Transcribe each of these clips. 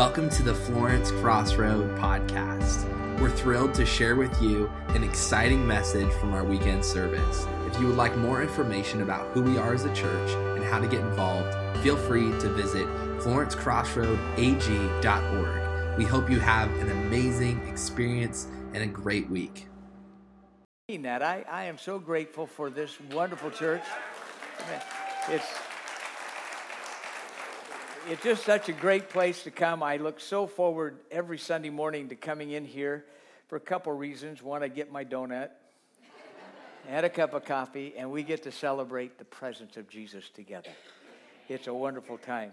Welcome to the Florence Crossroad podcast. We're thrilled to share with you an exciting message from our weekend service. If you would like more information about who we are as a church and how to get involved, feel free to visit florencecrossroadag.org. We hope you have an amazing experience and a great week. That I, I am so grateful for this wonderful church. It's it's just such a great place to come. I look so forward every Sunday morning to coming in here for a couple reasons. One, I get my donut and a cup of coffee, and we get to celebrate the presence of Jesus together. It's a wonderful time.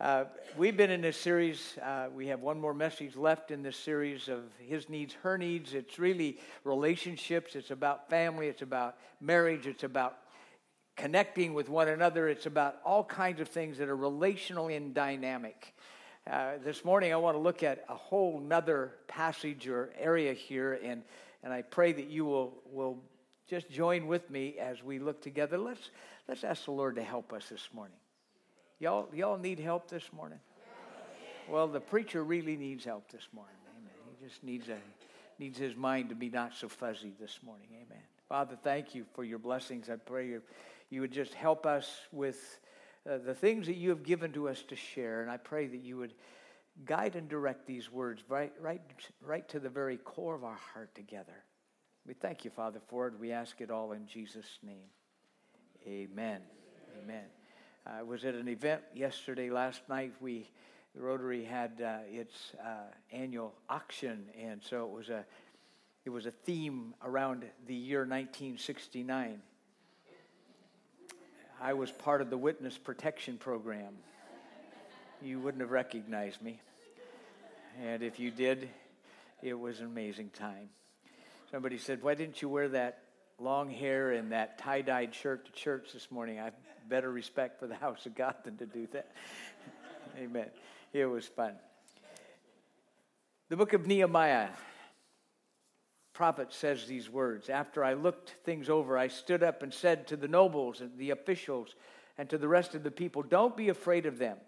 Uh, we've been in this series. Uh, we have one more message left in this series of His needs, her needs. It's really relationships. It's about family. It's about marriage. It's about connecting with one another. It's about all kinds of things that are relational and dynamic. Uh, this morning, I want to look at a whole nother passage or area here, and, and I pray that you will, will just join with me as we look together. Let's, let's ask the Lord to help us this morning. Y'all, y'all need help this morning? Well, the preacher really needs help this morning. Amen. He just needs, a, needs his mind to be not so fuzzy this morning. Amen. Father, thank you for your blessings. I pray you you would just help us with uh, the things that you have given to us to share. And I pray that you would guide and direct these words right, right, right to the very core of our heart together. We thank you, Father, for it. We ask it all in Jesus' name. Amen. Amen. I was at an event yesterday, last night. We, the Rotary had uh, its uh, annual auction, and so it was a, it was a theme around the year 1969. I was part of the witness protection program. You wouldn't have recognized me. And if you did, it was an amazing time. Somebody said, Why didn't you wear that long hair and that tie dyed shirt to church this morning? I have better respect for the house of God than to do that. Amen. It was fun. The book of Nehemiah prophet says these words After I looked things over, I stood up and said to the nobles and the officials and to the rest of the people, Don't be afraid of them.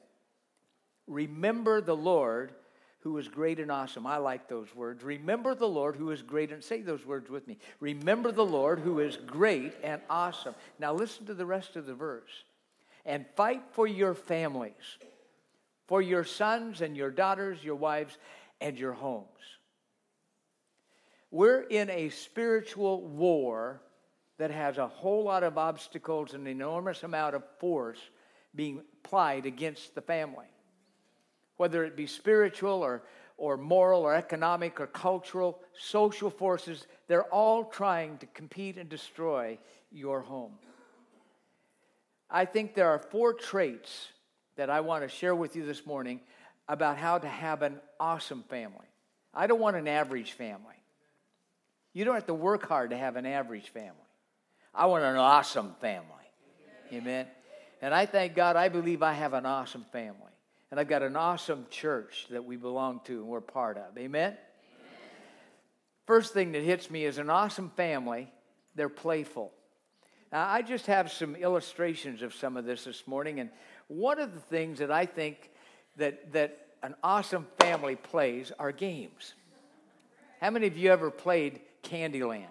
Remember the Lord who is great and awesome. I like those words. Remember the Lord who is great and say those words with me. Remember the Lord who is great and awesome. Now listen to the rest of the verse. And fight for your families, for your sons and your daughters, your wives, and your homes. We're in a spiritual war that has a whole lot of obstacles and an enormous amount of force being applied against the family. Whether it be spiritual or, or moral or economic or cultural, social forces, they're all trying to compete and destroy your home. I think there are four traits that I want to share with you this morning about how to have an awesome family. I don't want an average family. You don't have to work hard to have an average family. I want an awesome family. Amen. And I thank God, I believe I have an awesome family. And I've got an awesome church that we belong to and we're part of. Amen? Amen? First thing that hits me is an awesome family, they're playful. Now, I just have some illustrations of some of this this morning. And one of the things that I think that, that an awesome family plays are games. How many of you ever played Candyland.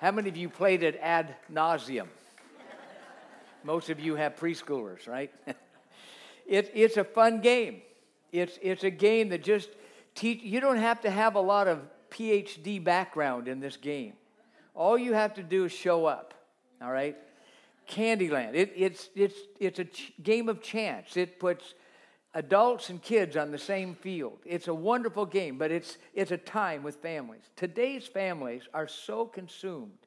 How many of you played it ad nauseum? Most of you have preschoolers, right? it, it's a fun game. It's, it's a game that just teach. You don't have to have a lot of PhD background in this game. All you have to do is show up. All right. Candyland. It, it's it's it's a ch- game of chance. It puts adults and kids on the same field. It's a wonderful game, but it's, it's a time with families. Today's families are so consumed.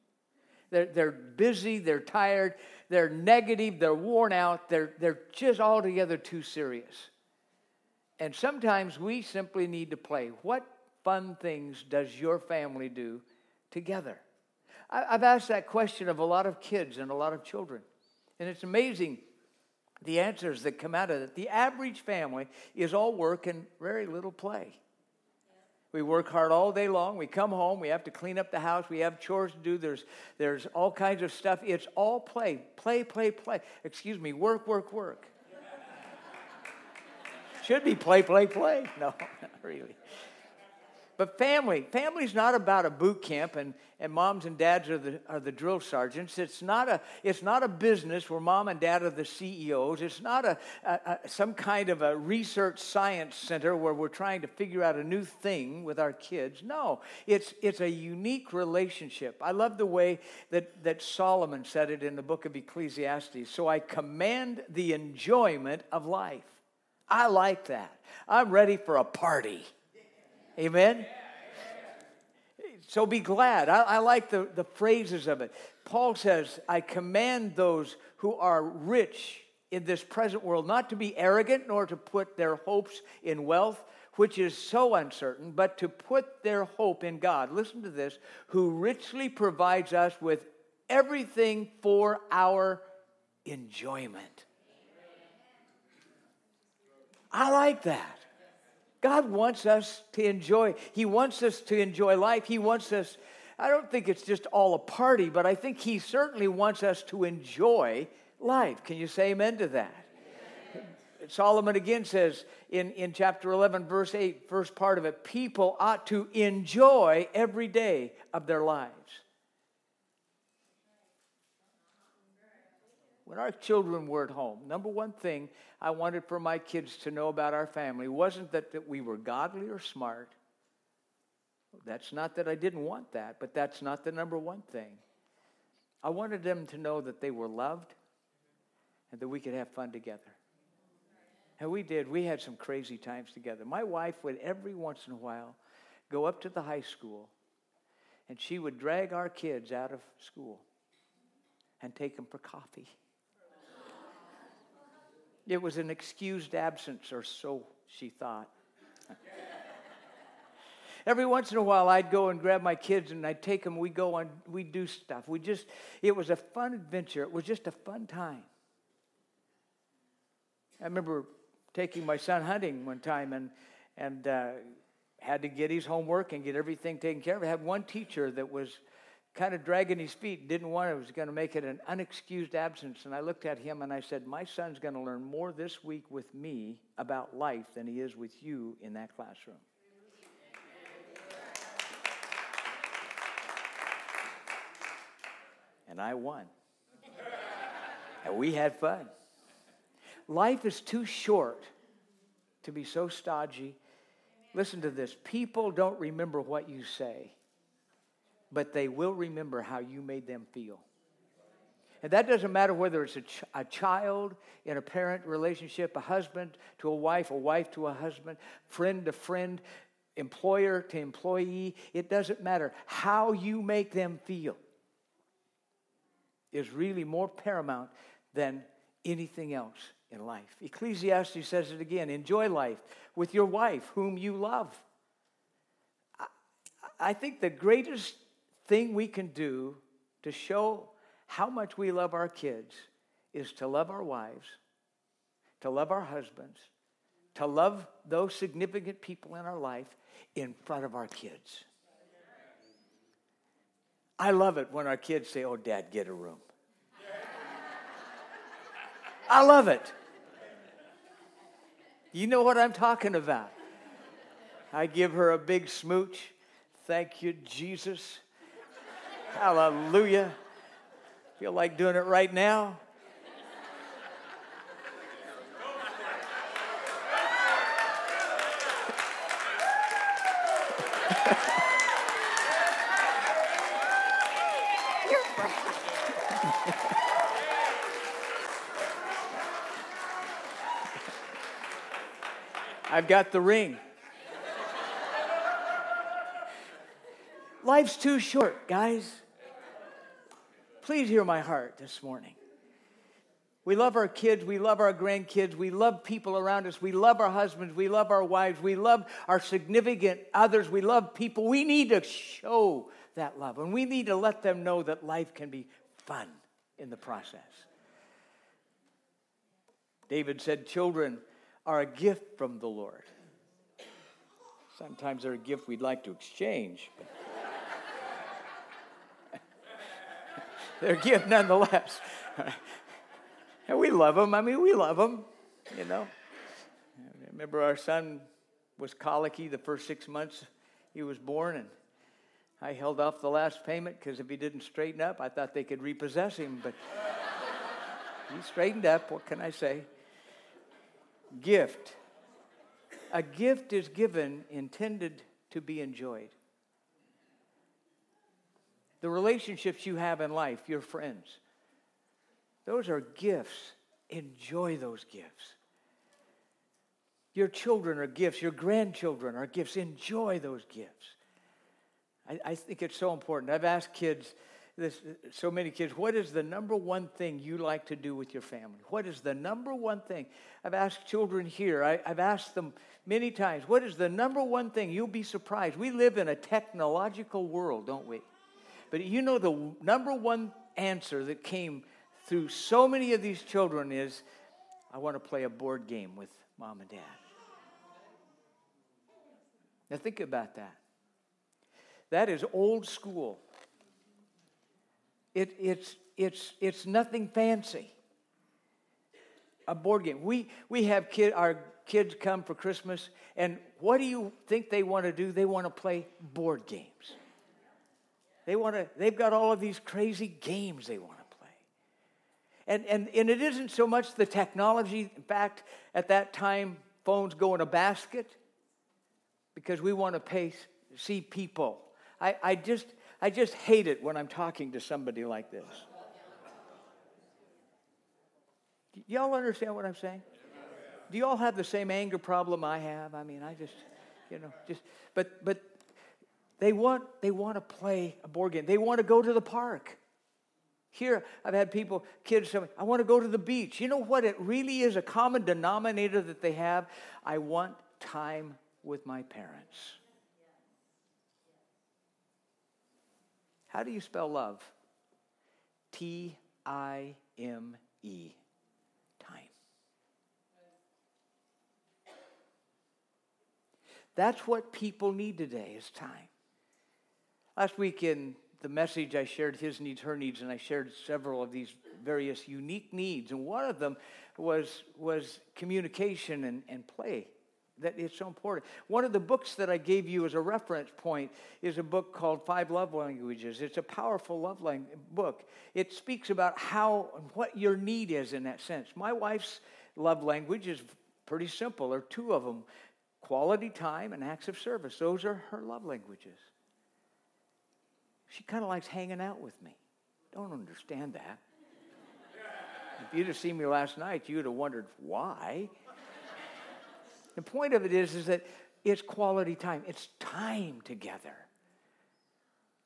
They're, they're busy, they're tired, they're negative, they're worn out, they're, they're just altogether too serious. And sometimes we simply need to play. What fun things does your family do together? I've asked that question of a lot of kids and a lot of children. And it's amazing the answers that come out of it. The average family is all work and very little play. We work hard all day long. We come home. We have to clean up the house. We have chores to do. There's, there's all kinds of stuff. It's all play. Play, play, play. Excuse me, work, work, work. Should be play, play, play. No, not really. But family, family's not about a boot camp and, and moms and dads are the, are the drill sergeants. It's not, a, it's not a business where mom and dad are the CEOs. It's not a, a, a, some kind of a research science center where we're trying to figure out a new thing with our kids. No, it's, it's a unique relationship. I love the way that, that Solomon said it in the book of Ecclesiastes. So I command the enjoyment of life. I like that. I'm ready for a party. Amen? So be glad. I, I, like the, the phrases of it. Paul says, I command those who are rich in this present world not to be arrogant nor to put their hopes in wealth, which is so uncertain, but to put their hope in God. Listen to this who richly provides us with everything for our enjoyment. I like that. God wants us to enjoy. He wants us to enjoy life. He wants us, I don't think it's just all a party, but I think He certainly wants us to enjoy life. Can you say amen to that? Solomon again says in, in chapter 11, verse 8, first part of it, people ought to enjoy every day of their lives. When our children were at home, number one thing I wanted for my kids to know about our family wasn't that, that we were godly or smart. That's not that I didn't want that, but that's not the number one thing. I wanted them to know that they were loved and that we could have fun together. And we did. We had some crazy times together. My wife would every once in a while go up to the high school and she would drag our kids out of school and take them for coffee. It was an excused absence, or so she thought. Every once in a while, I'd go and grab my kids and I'd take them. We'd go on, we'd do stuff. We just, it was a fun adventure. It was just a fun time. I remember taking my son hunting one time and, and uh, had to get his homework and get everything taken care of. I had one teacher that was kind of dragging his feet, didn't want it, was going to make it an unexcused absence. And I looked at him and I said, My son's going to learn more this week with me about life than he is with you in that classroom. And I won. and we had fun. Life is too short to be so stodgy. Listen to this people don't remember what you say but they will remember how you made them feel. And that doesn't matter whether it's a, ch- a, child in a parent relationship, a husband to a wife, a wife to a husband, friend to friend, employer to employee. It doesn't matter. How you make them feel is really more paramount than anything else in life. Ecclesiastes says it again enjoy life with your wife, whom you love. I, I think the greatest thing we can do to show how much we love our kids is to love our wives, to love our husbands, to love those significant people in our life in front of our kids. I love it when our kids say, Oh, dad, get a room. I love it. You know what I'm talking about. I give her a big smooch. Thank you, Jesus. Hallelujah. Feel like doing it right now? I've got the ring. Life's too short, guys. Please hear my heart this morning. We love our kids. We love our grandkids. We love people around us. We love our husbands. We love our wives. We love our significant others. We love people. We need to show that love. And we need to let them know that life can be fun in the process. David said, Children are a gift from the Lord. Sometimes they're a gift we'd like to exchange. But They're gift nonetheless. and we love them. I mean, we love them, you know. remember our son was colicky the first six months he was born, and I held off the last payment because if he didn't straighten up, I thought they could repossess him. But he straightened up. What can I say? Gift. A gift is given intended to be enjoyed. The relationships you have in life, your friends, those are gifts. Enjoy those gifts. Your children are gifts. Your grandchildren are gifts. Enjoy those gifts. I, I think it's so important. I've asked kids, this, so many kids, what is the number one thing you like to do with your family? What is the number one thing? I've asked children here, I, I've asked them many times, what is the number one thing? You'll be surprised. We live in a technological world, don't we? But you know, the number one answer that came through so many of these children is, I want to play a board game with mom and dad. Now, think about that. That is old school. It, it's, it's, it's nothing fancy. A board game. We, we have kid, our kids come for Christmas, and what do you think they want to do? They want to play board games. They want to, they've got all of these crazy games they want to play. And, and, and it isn't so much the technology. In fact, at that time, phones go in a basket because we want to pay, see people. I, I, just, I just hate it when I'm talking to somebody like this. Y'all understand what I'm saying? Do y'all have the same anger problem I have? I mean, I just, you know, just, but, but they want, they want to play a board game. They want to go to the park. Here, I've had people, kids say, I want to go to the beach. You know what it really is a common denominator that they have? I want time with my parents. How do you spell love? T I M E. Time. That's what people need today is time. Last week in the message, I shared his needs, her needs, and I shared several of these various unique needs. And one of them was, was communication and, and play that it's so important. One of the books that I gave you as a reference point is a book called Five Love Languages. It's a powerful love language book. It speaks about how what your need is in that sense. My wife's love language is pretty simple. There are two of them: quality time and acts of service. Those are her love languages. She kind of likes hanging out with me. Don't understand that. If you'd have seen me last night, you'd have wondered why. The point of it is, is that it's quality time. It's time together.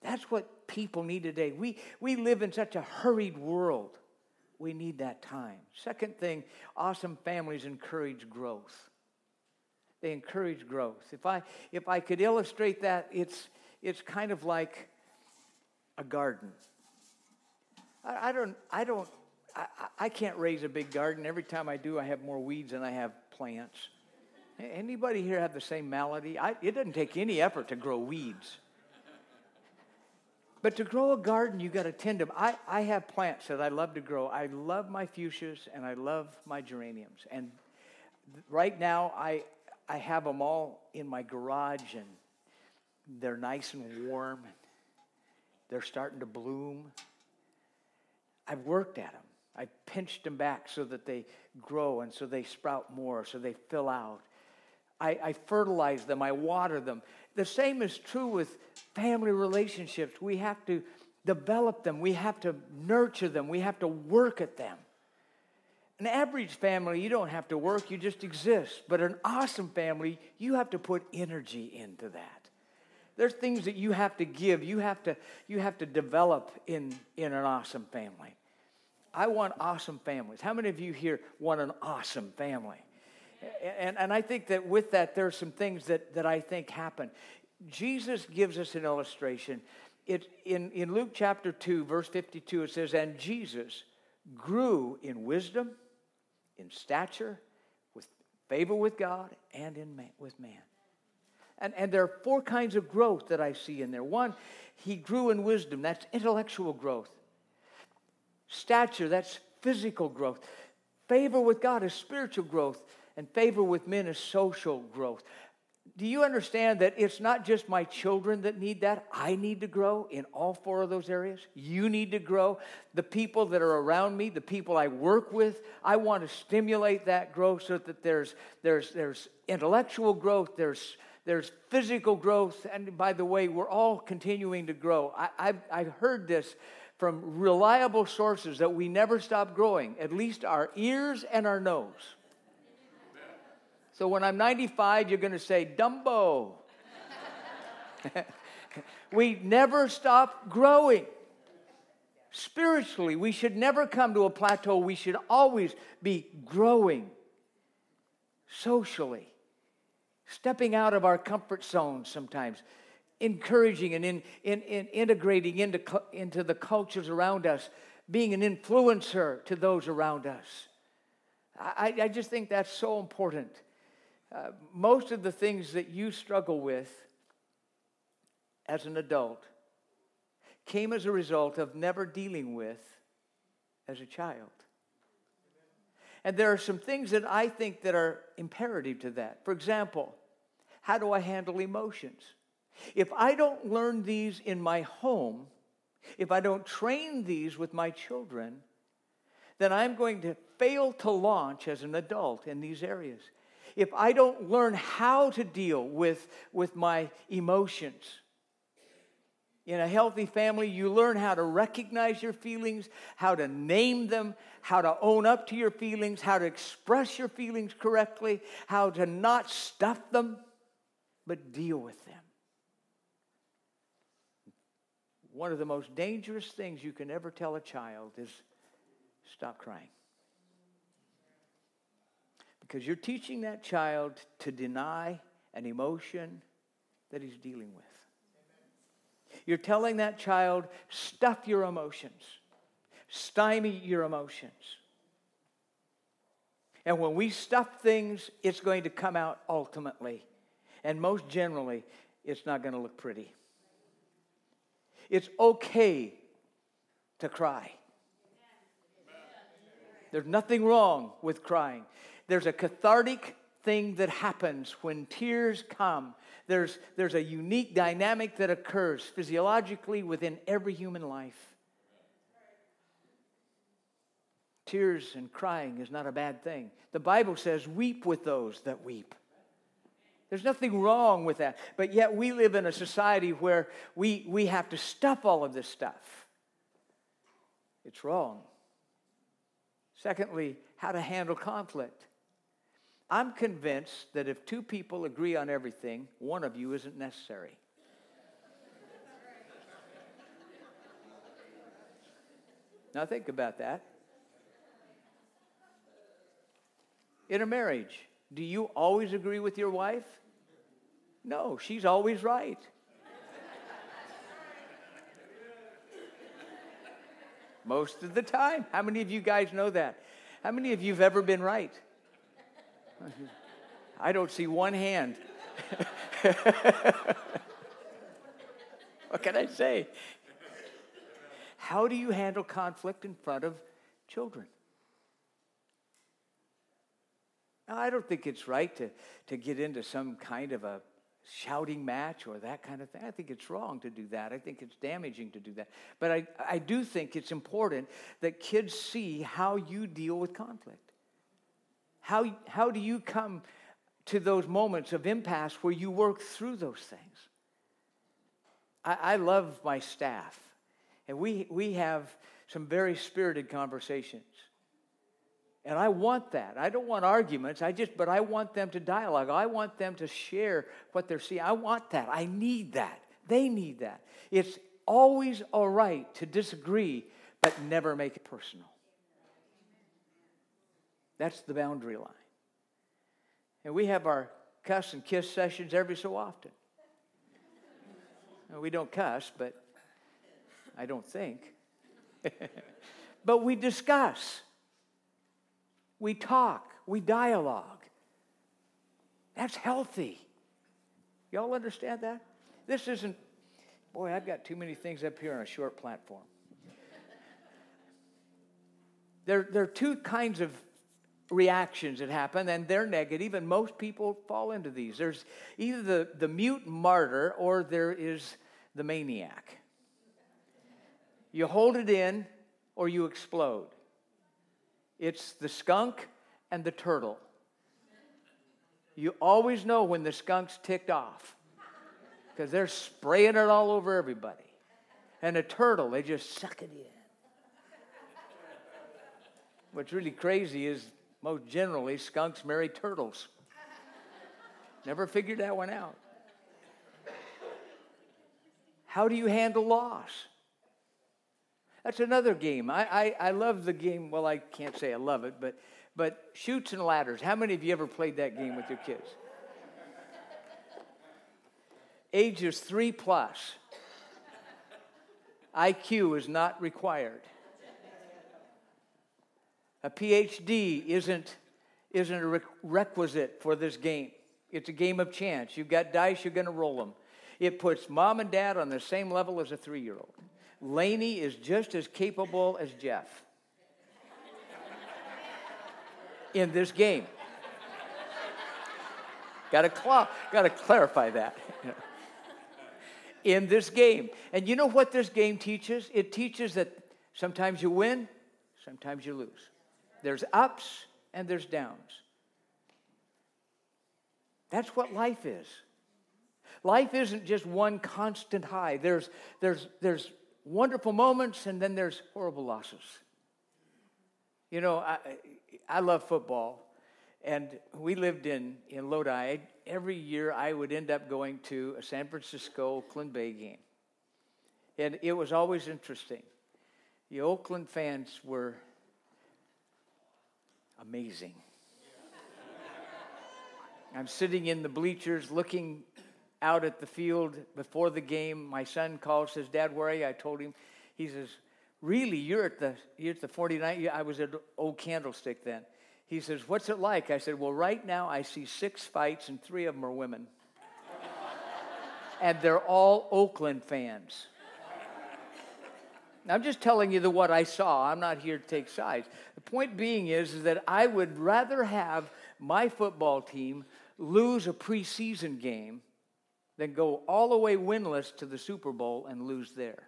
That's what people need today. We, we live in such a hurried world. We need that time. Second thing, awesome families encourage growth. They encourage growth. If I, if I could illustrate that, it's, it's kind of like a garden. I, I don't, I don't, I, I can't raise a big garden. Every time I do, I have more weeds than I have plants. Anybody here have the same malady? I, it doesn't take any effort to grow weeds. But to grow a garden, you got to tend them. I, I have plants that I love to grow. I love my fuchsias and I love my geraniums. And right now, I, I have them all in my garage and they're nice and warm. They're starting to bloom. I've worked at them. I've pinched them back so that they grow and so they sprout more, so they fill out. I, I fertilize them, I water them. The same is true with family relationships. We have to develop them, we have to nurture them, we have to work at them. An average family, you don't have to work, you just exist. But an awesome family, you have to put energy into that. There's things that you have to give, you have to, you have to develop in, in an awesome family. I want awesome families. How many of you here want an awesome family? And, and I think that with that, there are some things that, that I think happen. Jesus gives us an illustration. It, in, in Luke chapter 2, verse 52, it says, And Jesus grew in wisdom, in stature, with favor with God, and in man, with man. And, and there are four kinds of growth that I see in there. One, he grew in wisdom, that's intellectual growth. Stature, that's physical growth. Favor with God is spiritual growth. And favor with men is social growth. Do you understand that it's not just my children that need that? I need to grow in all four of those areas. You need to grow. The people that are around me, the people I work with, I want to stimulate that growth so that there's, there's, there's intellectual growth, there's, there's physical growth. And by the way, we're all continuing to grow. I, I've, I've heard this from reliable sources that we never stop growing, at least our ears and our nose. So when I'm 95, you're going to say, Dumbo. we never stop growing. Spiritually, we should never come to a plateau. We should always be growing socially, stepping out of our comfort zone sometimes, encouraging and in, in, in integrating into, into the cultures around us, being an influencer to those around us. I, I just think that's so important. Uh, most of the things that you struggle with as an adult came as a result of never dealing with as a child. And there are some things that I think that are imperative to that. For example, how do I handle emotions? If I don't learn these in my home, if I don't train these with my children, then I'm going to fail to launch as an adult in these areas if I don't learn how to deal with, with my emotions. In a healthy family, you learn how to recognize your feelings, how to name them, how to own up to your feelings, how to express your feelings correctly, how to not stuff them, but deal with them. One of the most dangerous things you can ever tell a child is stop crying because you're teaching that child to deny an emotion that he's dealing with. You're telling that child, stuff your emotions, stymie your emotions. And when we stuff things, it's going to come out ultimately. And most generally, it's not going to look pretty. It's okay to cry. There's nothing wrong with crying. There's a cathartic thing that happens when tears come. There's, there's a unique dynamic that occurs physiologically within every human life. Tears and crying is not a bad thing. The Bible says, weep with those that weep. There's nothing wrong with that. But yet we live in a society where we, we have to stuff all of this stuff. It's wrong. Secondly, how to handle conflict. I'm convinced that if two people agree on everything, one of you isn't necessary. Now, think about that. In a marriage, do you always agree with your wife? No, she's always right. Most of the time. How many of you guys know that? How many of you have ever been right? I don't see one hand. what can I say? How do you handle conflict in front of children? Now, I don't think it's right to, to get into some kind of a shouting match or that kind of thing. I think it's wrong to do that. I think it's damaging to do that. But I, I do think it's important that kids see how you deal with conflict. How, how do you come to those moments of impasse where you work through those things? I, I love my staff, and we, we have some very spirited conversations. And I want that. I don't want arguments. I just, but I want them to dialogue. I want them to share what they're seeing. I want that. I need that. They need that. It's always all right to disagree, but never make it personal. That's the boundary line. And we have our cuss and kiss sessions every so often. we don't cuss, but I don't think. but we discuss, we talk, we dialogue. That's healthy. Y'all understand that? This isn't, boy, I've got too many things up here on a short platform. there, there are two kinds of reactions that happen, and they're negative, and most people fall into these. There's either the, the mute martyr or there is the maniac. You hold it in or you explode. It's the skunk and the turtle. You always know when the skunk's ticked off because they're spraying it all over everybody. And a turtle, they just suck it in. What's really crazy is most generally skunks marry turtles. Never figured that one out. How do you handle loss? That's another game. I, I, I love the game. Well, I can't say I love it, but, but Chutes and Ladders. How many of you ever played that game with your kids? Ages three plus. IQ is not required. A PhD isn't, isn't a requisite for this game. It's a game of chance. You've got dice, you're going to roll them. It puts mom and dad on the same level as a three year old. Laney is just as capable as Jeff in this game. got to cl- got to clarify that. in this game. And you know what this game teaches? It teaches that sometimes you win, sometimes you lose. There's ups and there's downs. That's what life is. Life isn't just one constant high. There's, there's, there's wonderful moments and then there's horrible losses. You know, I, I love football. And we lived in, in Lodi. Every year I would end up going to a San Francisco Oakland Bay game. And it was always interesting. The Oakland fans were amazing. I'm sitting in the bleachers looking out at the field before the game. My son calls, says, Dad, where are you? I told him. He says, Really? You're at the, you're at the 49? I was at Old Candlestick then. He says, What's it like? I said, Well, right now I see six fights and three of them are women. and they're all Oakland fans. I'm just telling you the what I saw. I'm not here to take sides. The point being is, is that I would rather have my football team lose a preseason game than go all the way winless to the Super Bowl and lose there.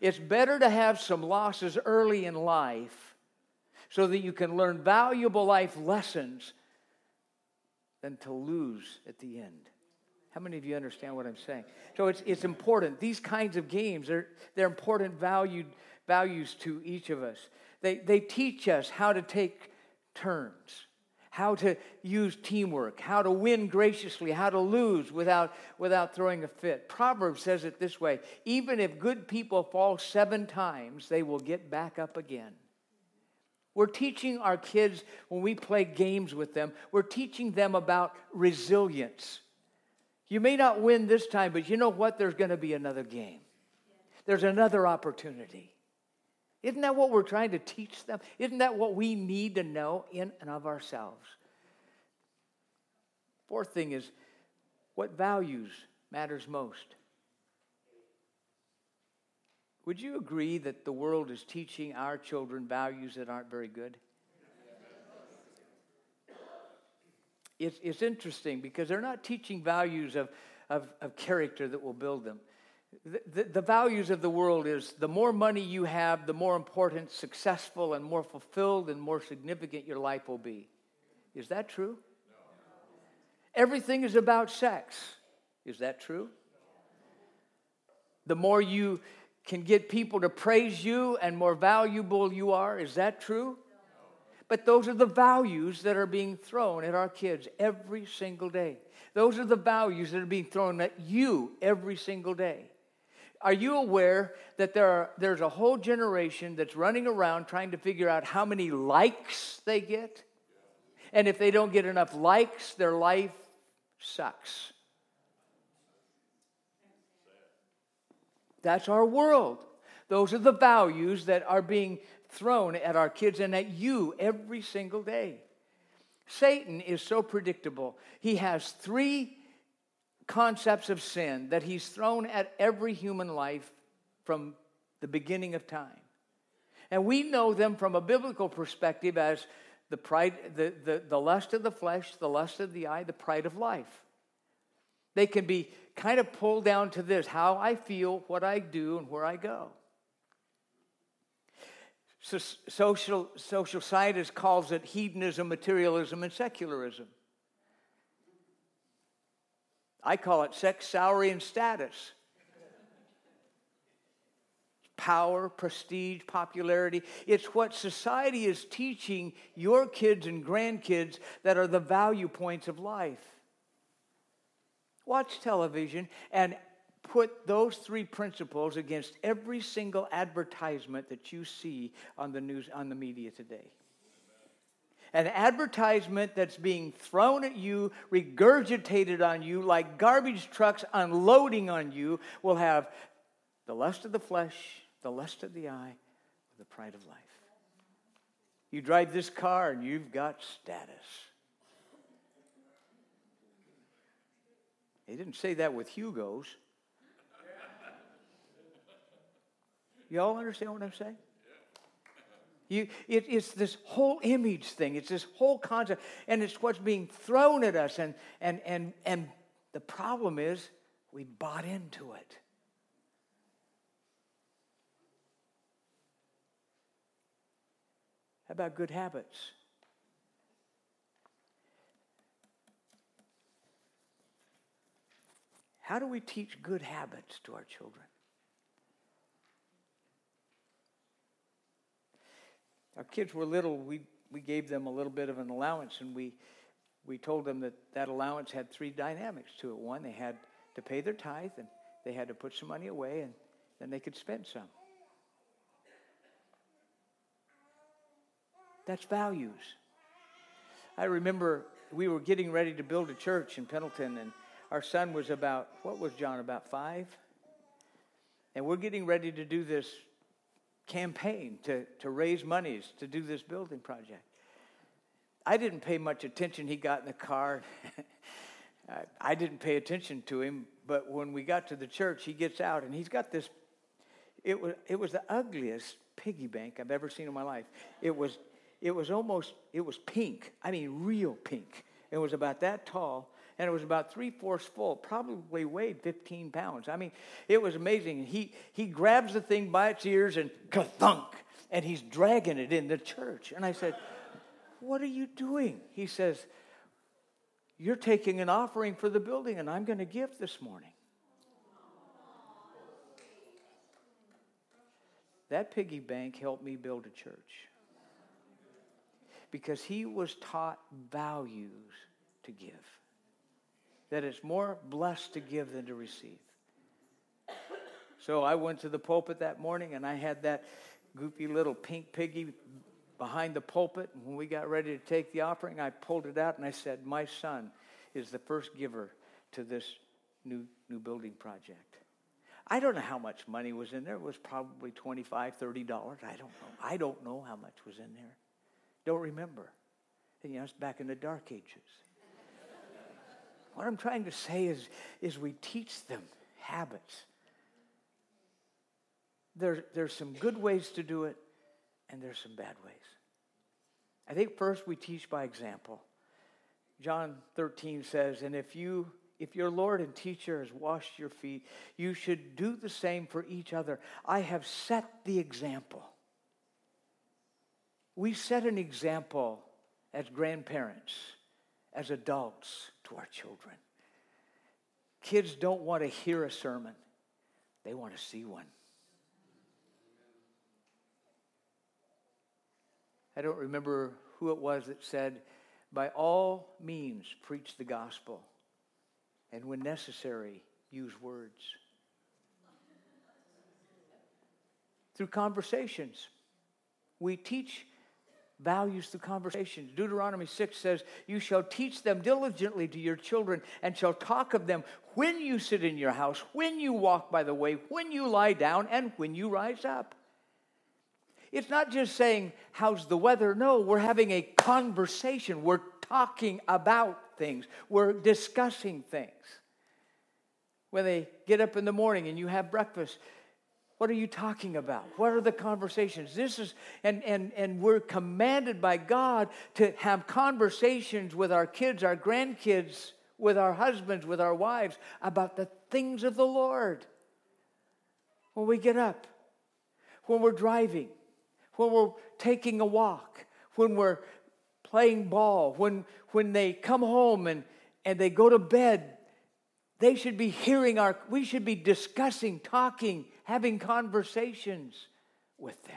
It's better to have some losses early in life so that you can learn valuable life lessons than to lose at the end. How many of you understand what I'm saying? So it's, it's important. These kinds of games, are, they're important valued, values to each of us. They, they teach us how to take turns how to use teamwork, how to win graciously, how to lose without, without throwing a fit. Proverbs says it this way even if good people fall seven times, they will get back up again. We're teaching our kids when we play games with them, we're teaching them about resilience. You may not win this time, but you know what? There's going to be another game. There's another opportunity. Isn't that what we're trying to teach them? Isn't that what we need to know in and of ourselves? Fourth thing is what values matters most? Would you agree that the world is teaching our children values that aren't very good? It's, it's interesting because they're not teaching values of, of, of character that will build them the, the, values of the world is the more money you have, the more important, successful, and more fulfilled and more significant your life will be. Is that true? Everything is about sex. Is that true? The more you can get people to praise you and more valuable you are, is that true? But those are the values that are being thrown at our kids every single day. Those are the values that are being thrown at you every single day. Are you aware that there are, there's a whole generation that's running around trying to figure out how many likes they get? And if they don't get enough likes, their life sucks. That's our world. Those are the values that are being thrown at our kids and at you every single day. Satan is so predictable. He has three concepts of sin that he's thrown at every human life from the beginning of time. And we know them from a biblical perspective as the pride, the, the, the lust of the flesh, the lust of the eye, the pride of life. They can be kind of pulled down to this how I feel, what I do, and where I go. So social, social scientists calls it hedonism, materialism, and secularism. I call it sex, salary, and status. Power, prestige, popularity. It's what society is teaching your kids and grandkids that are the value points of life. Watch television and put those three principles against every single advertisement that you see on the news on the media today an advertisement that's being thrown at you, regurgitated on you like garbage trucks unloading on you, will have the lust of the flesh, the lust of the eye, the pride of life. You drive this car and you've got status. They didn't say that with Yugo's. Y'all understand what I'm saying? You, it, it's this whole image thing. It's this whole concept, and it's what's being thrown at us. And, and, and, and the problem is we bought into it. How about good habits? How do we teach good habits to our children? Our kids were little, we, we gave them a little bit of an allowance, and we, we told them that that allowance had three dynamics to it. One, they had to pay their tithe, and they had to put some money away, and then they could spend some. That's values. I remember we were getting ready to build a church in Pendleton, and our son was about, what was John, about five? And we're getting ready to do this campaign to, to raise monies to do this building project. I didn't pay much attention. He got in the car. I didn't pay attention to him, but when we got to the church, he gets out and he's got this. It was, it was the ugliest piggy bank I've ever seen in my life. It was, it was almost, it was pink. I mean, real pink. It was about that tall and it was about three fourths full, probably weighed 15 pounds. I mean, it was amazing. He, he grabs the thing by its ears and thunk, and he's dragging it in the church. And I said, What are you doing? He says, You're taking an offering for the building, and I'm going to give this morning. That piggy bank helped me build a church because he was taught values to give that it's more blessed to give than to receive. So I went to the pulpit that morning and I had that goofy little pink piggy behind the pulpit. And when we got ready to take the offering, I pulled it out and I said, My son is the first giver to this new, new building project. I don't know how much money was in there. It was probably $25, $30. I don't know. I don't know how much was in there. Don't remember. And you know, it's back in the dark ages. What I'm trying to say is, is we teach them habits. There, there's some good ways to do it, and there's some bad ways. I think first we teach by example. John 13 says, And if you if your Lord and teacher has washed your feet, you should do the same for each other. I have set the example. We set an example as grandparents as adults to our children. Kids don't want to hear a sermon, they want to see one. I don't remember who it was that said, by all means, preach the gospel, and when necessary, use words. Through conversations, we teach values through conversation. Deuteronomy 6 says, You shall teach them diligently to your children and shall talk of them when you sit in your house, when you walk by the way, when you lie down, and when you rise up. It's not just saying, How's the weather? No, we're having a conversation. We're talking about things, we're discussing things. When they get up in the morning and you have breakfast, What are you talking about? What are the conversations? This is, and, and, and we're commanded by God to have conversations with our kids, our grandkids, with our husbands, with our wives about the things of the Lord. When we get up, when we're driving, when we're taking a walk, when we're playing ball, when, when they come home and, and they go to bed, they should be hearing our, we should be discussing, talking, having conversations with them.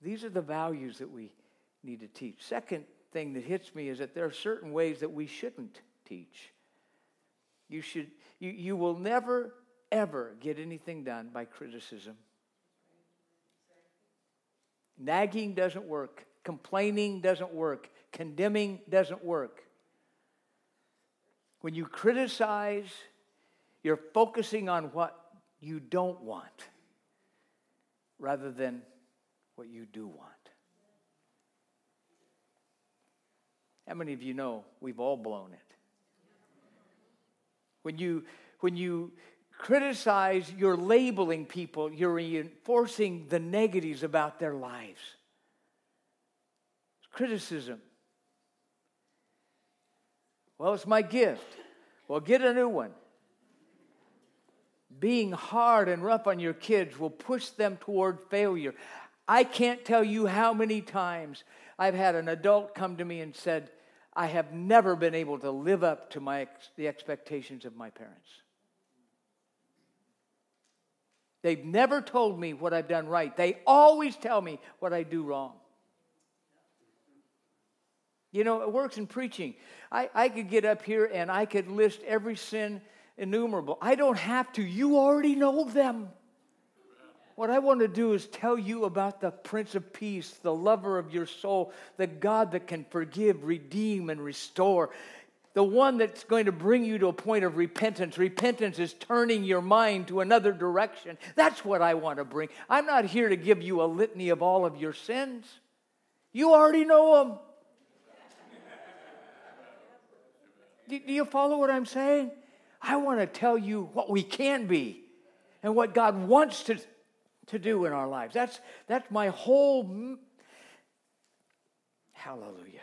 These are the values that we need to teach. Second thing that hits me is that there are certain ways that we shouldn't teach. You should you, you will never ever get anything done by criticism. Nagging doesn't work. Complaining doesn't work. Condemning doesn't work. When you criticize, you're focusing on what you don't want rather than what you do want. How many of you know we've all blown it? When you, when you criticize, you're labeling people, you're reinforcing the negatives about their lives. Criticism. Well, it's my gift. Well, get a new one. Being hard and rough on your kids will push them toward failure. I can't tell you how many times I've had an adult come to me and said, I have never been able to live up to my, the expectations of my parents. They've never told me what I've done right. They always tell me what I do wrong. You know, it works in preaching. I, I could get up here and I could list every sin innumerable. I don't have to. You already know them. What I want to do is tell you about the Prince of Peace, the lover of your soul, the God that can forgive, redeem, and restore the one that's going to bring you to a point of repentance. Repentance is turning your mind to another direction. That's what I want to bring. I'm not here to give you a litany of all of your sins. You already know them. do, you follow what I'm saying? I want to tell you what we can be and what God wants to, to do in our lives. That's, that's my whole. Hallelujah.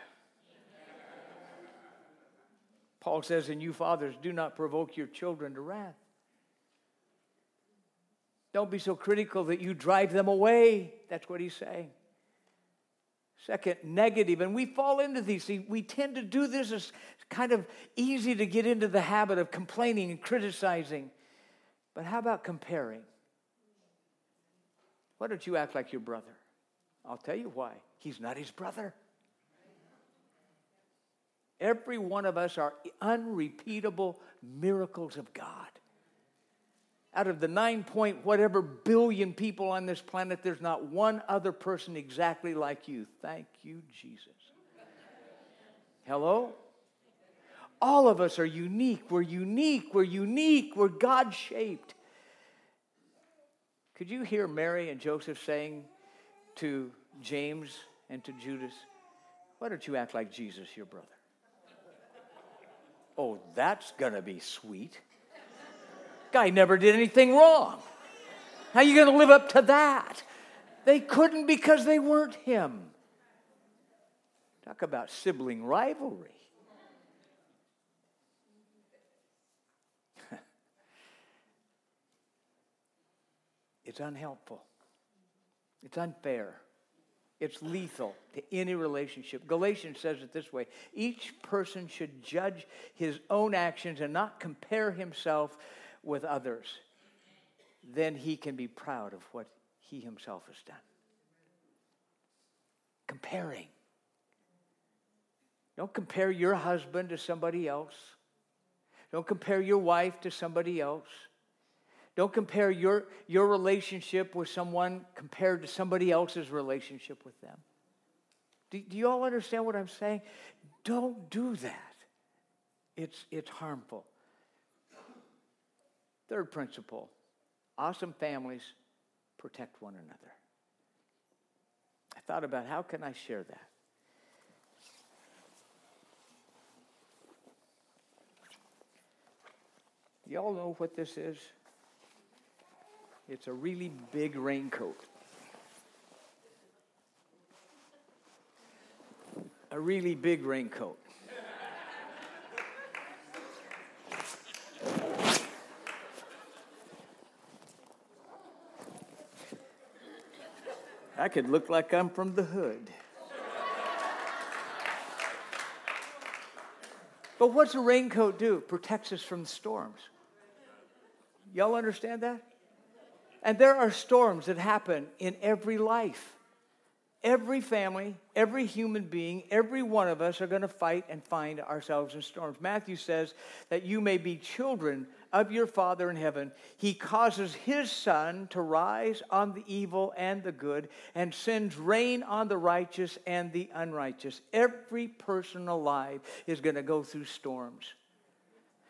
Paul says, And you fathers, do not provoke your children to wrath. Don't be so critical that you drive them away. That's what he's saying. Second, negative. And we fall into these. We tend to do this. It's kind of easy to get into the habit of complaining and criticizing. But how about comparing? Why don't you act like your brother? I'll tell you why. He's not his brother. Every one of us are unrepeatable miracles of God. Out of the nine point whatever billion people on this planet, there's not one other person exactly like you. Thank you, Jesus. Hello? All of us are unique. We're unique. We're unique. We're God shaped. Could you hear Mary and Joseph saying to James and to Judas, Why don't you act like Jesus, your brother? Oh, that's going to be sweet. Guy never did anything wrong. How are you going to live up to that? They couldn't because they weren't him. Talk about sibling rivalry. it's unhelpful. It's unfair. It's lethal to any relationship. Galatians says it this way each person should judge his own actions and not compare himself with others. Then he can be proud of what he himself has done. Comparing. Don't compare your husband to somebody else. Don't compare your wife to somebody else. Don't compare your, your relationship with someone compared to somebody else's relationship with them. Do, do you all understand what I'm saying? Don't do that. It's, it's harmful. Third principle awesome families protect one another. I thought about how can I share that? You all know what this is? It's a really big raincoat. A really big raincoat. I could look like I'm from the hood. But what's a raincoat do? Protects us from storms. Y'all understand that? And there are storms that happen in every life. Every family, every human being, every one of us are going to fight and find ourselves in storms. Matthew says that you may be children of your Father in heaven. He causes his sun to rise on the evil and the good and sends rain on the righteous and the unrighteous. Every person alive is going to go through storms.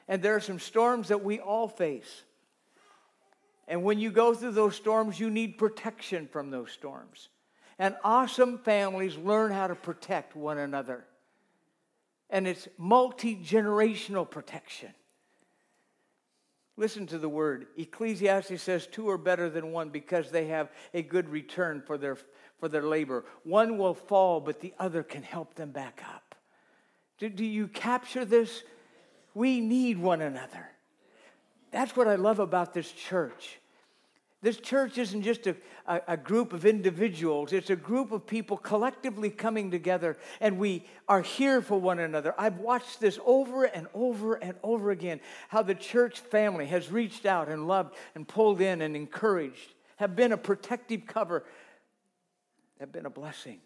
And there are some storms that we all face. And when you go through those storms, you need protection from those storms. And awesome families learn how to protect one another. And it's multi generational protection. Listen to the word. Ecclesiastes says two are better than one because they have a good return for their, for their labor. One will fall, but the other can help them back up. Do, do you capture this? We need one another. That's what I love about this church. This church isn't just a, a, a, group of individuals, it's a group of people collectively coming together, and we are here for one another. I've watched this over and over and over again how the church family has reached out and loved and pulled in and encouraged, have been a protective cover, have been a blessing.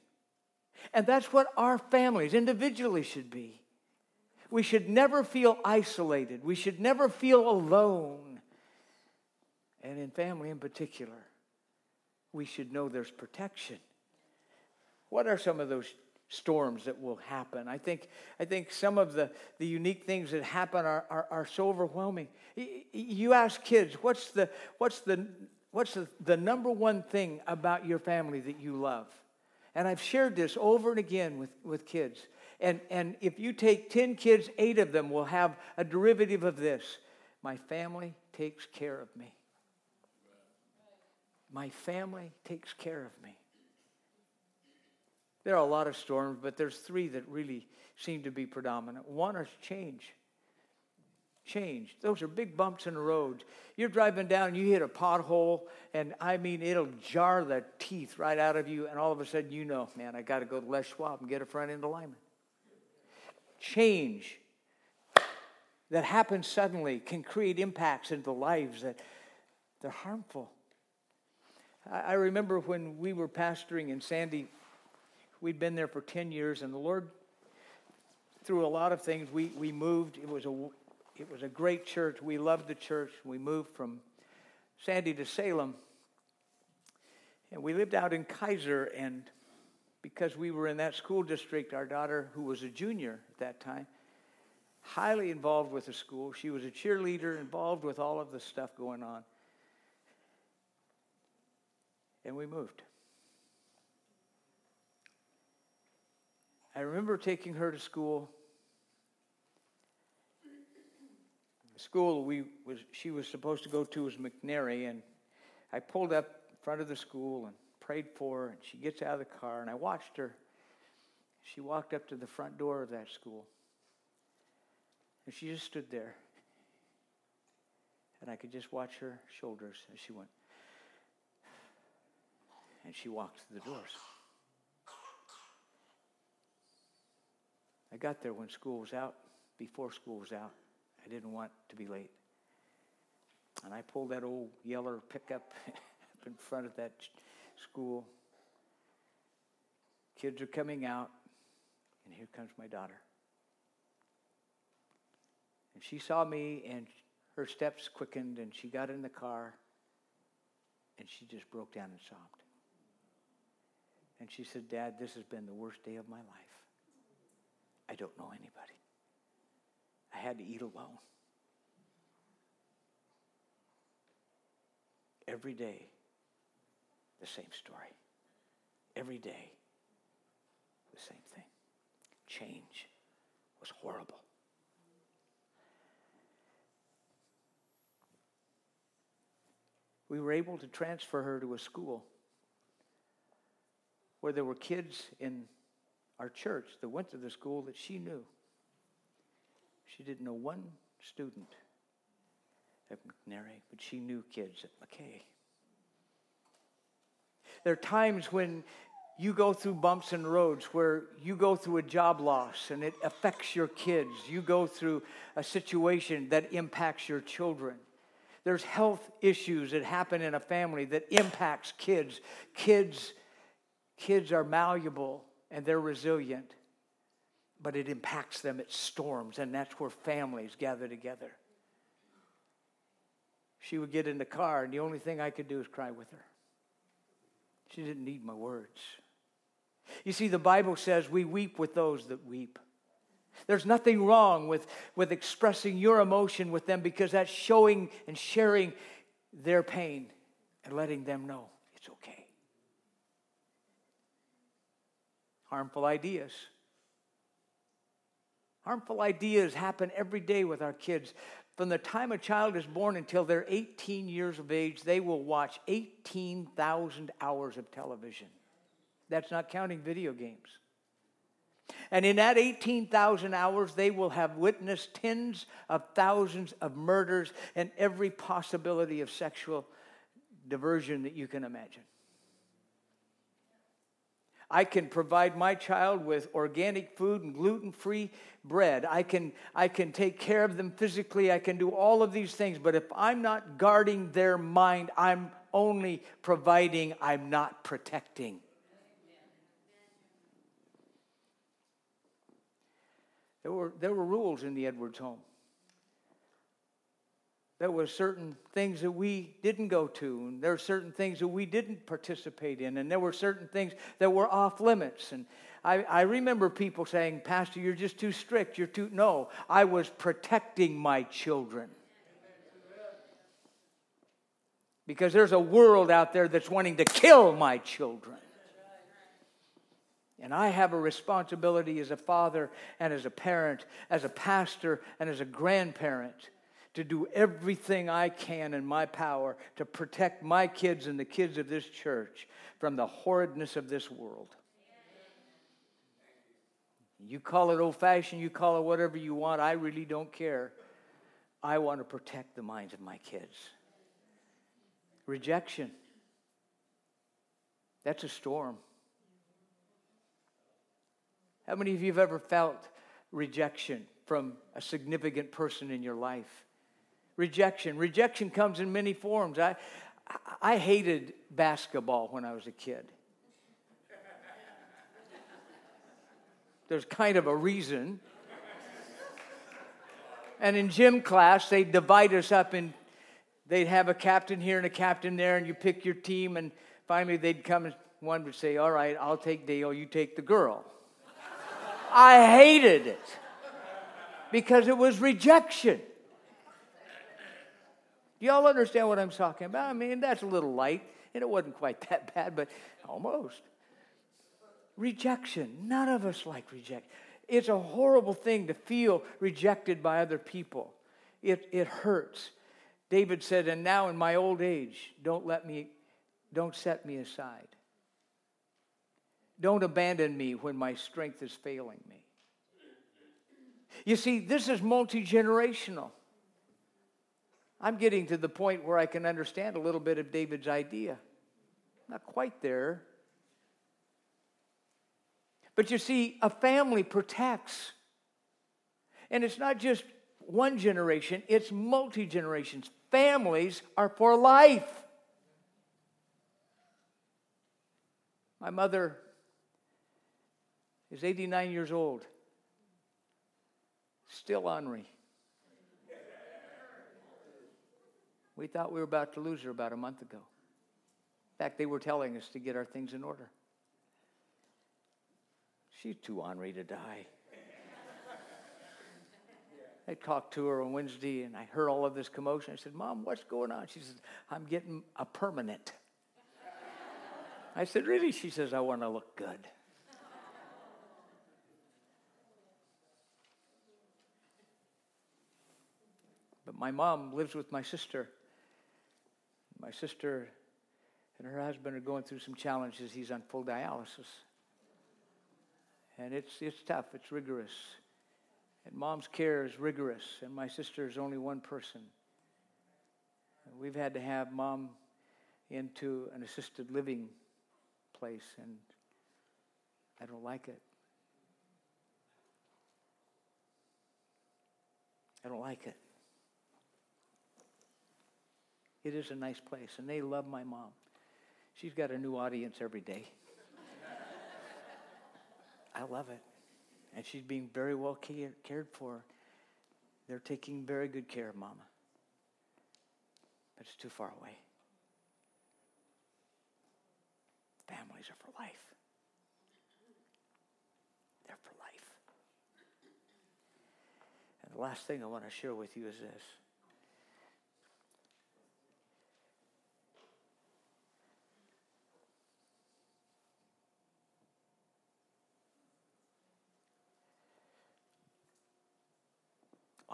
And that's what our families individually should be. We should never feel isolated, we should never feel alone and in family in particular, we should know there's protection. What are some of those storms that will happen? I think, I think some of the, the unique things that happen are, are, are so overwhelming. You ask kids, what's, the, what's, the, what's the, the number one thing about your family that you love? And I've shared this over and again with, with kids. And, and if you take 10 kids, eight of them will have a derivative of this My family takes care of me. My family takes care of me. There are a lot of storms, but there's three that really seem to be predominant. One is change. Change. Those are big bumps in the road. You're driving down, you hit a pothole, and I mean, it'll jar the teeth right out of you, and all of a sudden you know, man, I got to go to Les Schwab and get a front end alignment. Change that happens suddenly can create impacts into lives that they're harmful. I remember when we were pastoring in Sandy, we'd been there for 10 years, and the Lord, through a lot of things, we, we moved. It was, a, it was a great church. We loved the church. We moved from Sandy to Salem. And we lived out in Keizer, and because we were in that school district, our daughter, who was a junior at that time, highly involved with the school. She was a cheerleader, involved with all of the stuff going on and we moved. I remember taking her to school. The school we was she was supposed to go to was McNary, and I pulled up in front of the school and prayed for her, and she gets out of the car, and I watched her. She walked up to the front door of that school, and she just stood there, and I could just watch her shoulders as she went and she walked through the doors. I got there when school was out, before school was out. I didn't want to be late. And I pulled that old yeller pickup up in front of that school. Kids are coming out, and here comes my daughter. And she saw me, and her steps quickened, and she got in the car, and she just broke down and sobbed. And she said, Dad, this has been the worst day of my life. I don't know anybody. I had to eat alone. Every day, the same story. Every day, the same thing. Change was horrible. we were able to transfer her to a school where there were kids in our church that went to the school that she knew. She didn't know one student at McNary, but she knew kids at McKay. There are times when you go through bumps in roads where you go through a job loss and it affects your kids. You go through a situation that impacts your children. There's health issues that happen in a family that impacts kids. Kids kids are malleable and they're resilient, but it impacts them at storms and that's where families gather together. She would get in the car and the only thing I could do is cry with her. She didn't need my words. You see, the Bible says we weep with those that weep. There's nothing wrong with, with expressing your emotion with them because that's showing and sharing their pain and letting them know it's okay. Harmful ideas. Harmful ideas happen every day with our kids. From the time a child is born until they're 18 years of age, they will watch 18,000 hours of television. That's not counting video games. And in that 18,000 hours, they will have witnessed tens of thousands of murders and every possibility of sexual diversion that you can imagine. I can provide my child with organic food and gluten free bread. I can, I can take care of them physically. I can do all of these things. But if I'm not guarding their mind, I'm only providing, I'm not protecting. There were, there were rules in the Edwards home. There were certain things that we didn't go to, and there were certain things that we didn't participate in, and there were certain things that were off limits. And I, I remember people saying, Pastor, you're just too strict. You're too. No, I was protecting my children. Because there's a world out there that's wanting to kill my children. And I have a responsibility as a father and as a parent, as a pastor and as a grandparent to do everything I can in my power to protect my kids and the kids of this church from the horridness of this world. You call it old fashioned, you call it whatever you want, I really don't care. I want to protect the minds of my kids. Rejection. That's a storm. How many of you have ever felt rejection from a significant person in your life? Rejection. Rejection comes in many forms. I, I hated basketball when I was a kid. There's kind of a reason. And in gym class, they divide us up in, they'd have a captain here and a captain there, and you pick your team, and finally they'd come and one would say, All right, I'll take Dale, you take the girl. I hated it because it was rejection. Do y'all understand what I'm talking about? I mean, that's a little light, and it wasn't quite that bad, but almost. Rejection. None of us like rejection. It's a horrible thing to feel rejected by other people. It, it hurts. David said, And now in my old age, don't let me, don't set me aside. Don't abandon me when my strength is failing me. You see, this is multi generational. I'm getting to the point where I can understand a little bit of David's idea. Not quite there. But you see, a family protects. And it's not just one generation, it's multi generations. Families are for life. My mother is 89 years old, still ornery. We thought we were about to lose her about a month ago. In fact, they were telling us to get our things in order. She's too ornery to die. I talked to her on Wednesday and I heard all of this commotion. I said, Mom, what's going on? She says, I'm getting a permanent. I said, Really? She says, I want to look good. But my mom lives with my sister. My sister and her husband are going through some challenges. He's on full dialysis. And it's, it's tough, it's rigorous. And mom's care is rigorous, and my sister is only one person. We've had to have mom into an assisted living place, and I don't like it. I don't like it. It is a nice place, and they love my mom. She's got a new audience every day. I love it. And she's being very well cared for. They're taking very good care of Mama. But it's too far away. Families are for life. They're for life. And the last thing I want to share with you is this.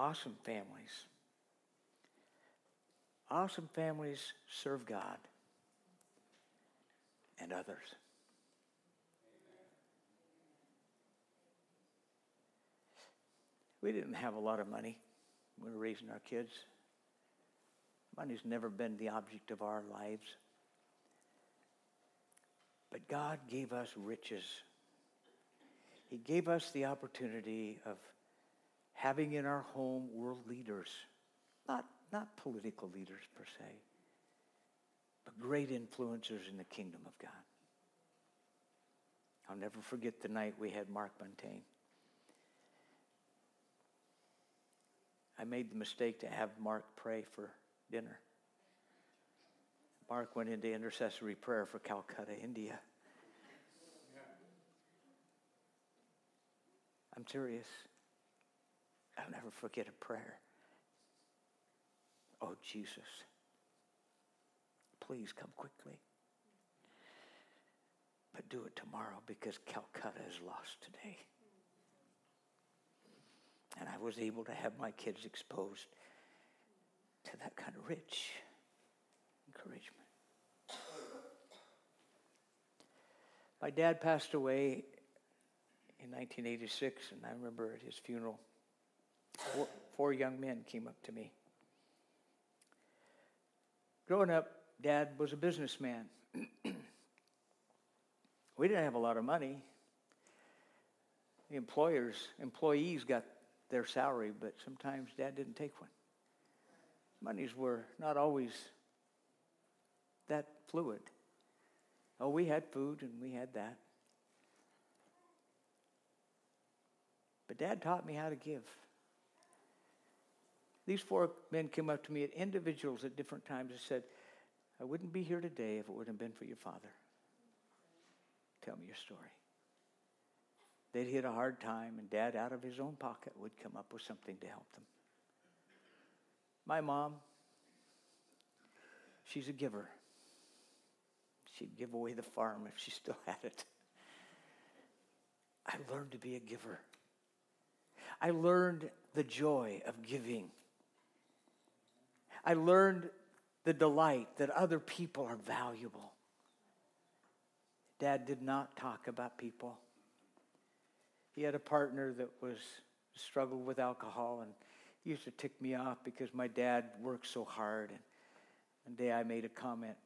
Awesome families. Awesome families serve God and others. We didn't have a lot of money when we were raising our kids. Money's never been the object of our lives. But God gave us riches. He gave us the opportunity of having in our home world leaders, not, not political leaders per se, but great influencers in the kingdom of God. I'll never forget the night we had Mark Montaigne. I made the mistake to have Mark pray for dinner. Mark went into intercessory prayer for Calcutta, India. I'm serious. I'll never forget a prayer. Oh, Jesus, please come quickly. But do it tomorrow because Calcutta is lost today. And I was able to have my kids exposed to that kind of rich encouragement. My dad passed away in 1986, and I remember at his funeral Four, four young men came up to me. Growing up, Dad was a businessman. we didn't have a lot of money. The employers, employees got their salary, but sometimes Dad didn't take one. Monies were not always that fluid. Oh, we had food and we had that. But Dad taught me how to give. These four men came up to me at individuals at different times and said, I wouldn't be here today if it wouldn't have been for your father. Tell me your story. They'd hit a hard time, and dad, out of his own pocket, would come up with something to help them. My mom, she's a giver. She'd give away the farm if she still had it. I learned to be a giver. I learned the joy of giving. I learned the delight that other people are valuable. Dad did not talk about people. He had a partner that was struggled with alcohol and used to tick me off because my dad worked so hard. And one day I made a comment.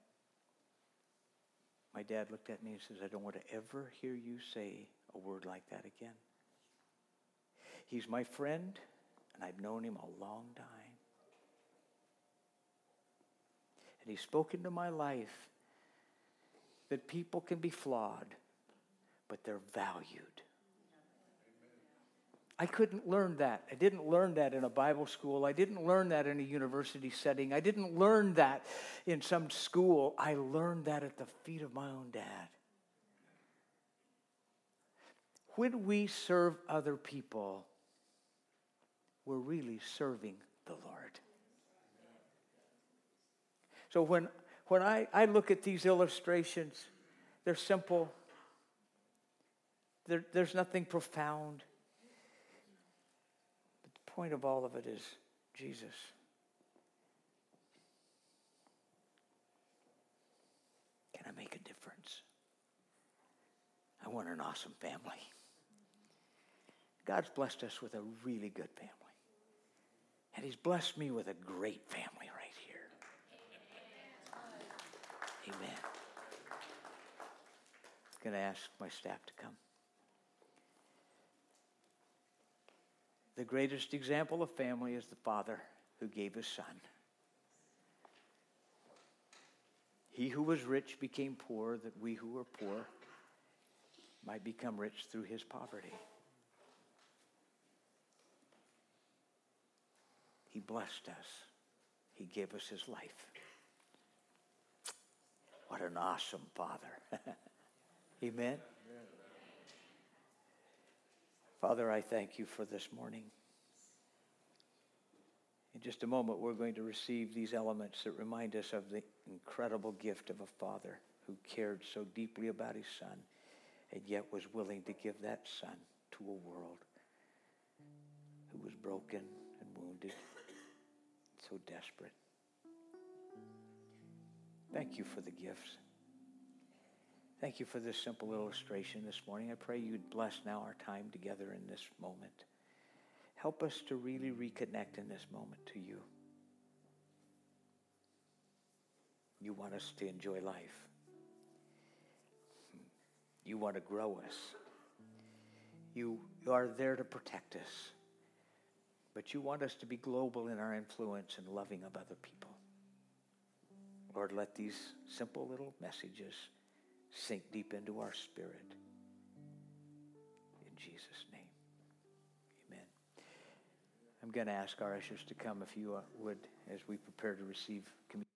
My dad looked at me and says, I don't want to ever hear you say a word like that again. He's my friend, and I've known him a long time. And He spoke into my life that people can be flawed, but they're valued. I couldn't learn that. I didn't learn that in a Bible school. I didn't learn that in a university setting. I didn't learn that in some school. I learned that at the feet of my own dad. When we serve other people, we're really serving the Lord. So when, when I, I look at these illustrations, they're simple, there's nothing profound. But the point of all of it is Jesus. Can I make a difference? I want an awesome family. God's blessed us with a really good family. And He's blessed me with a great family Amen. I'm going to ask my staff to come. The greatest example of family is the father who gave his son. He who was rich became poor, that we who are poor might become rich through his poverty. He blessed us, he gave us his life. What an awesome father. Amen. Father, I thank you for this morning. In just a moment, we're going to receive these elements that remind us of the incredible gift of a father who cared so deeply about his son and yet was willing to give that son to a world who was broken and wounded, so desperate. Thank you for the gifts. Thank you for this simple illustration this morning. I pray you'd bless now our time together in this moment. Help us to really reconnect in this moment to you. You want us to enjoy life. You want to grow us. You are there to protect us. But you want us to be global in our influence and loving of other people. Lord, let these simple little messages sink deep into our spirit. In Jesus' name, amen. I'm going to ask our ushers to come if you uh, would as we prepare to receive communion.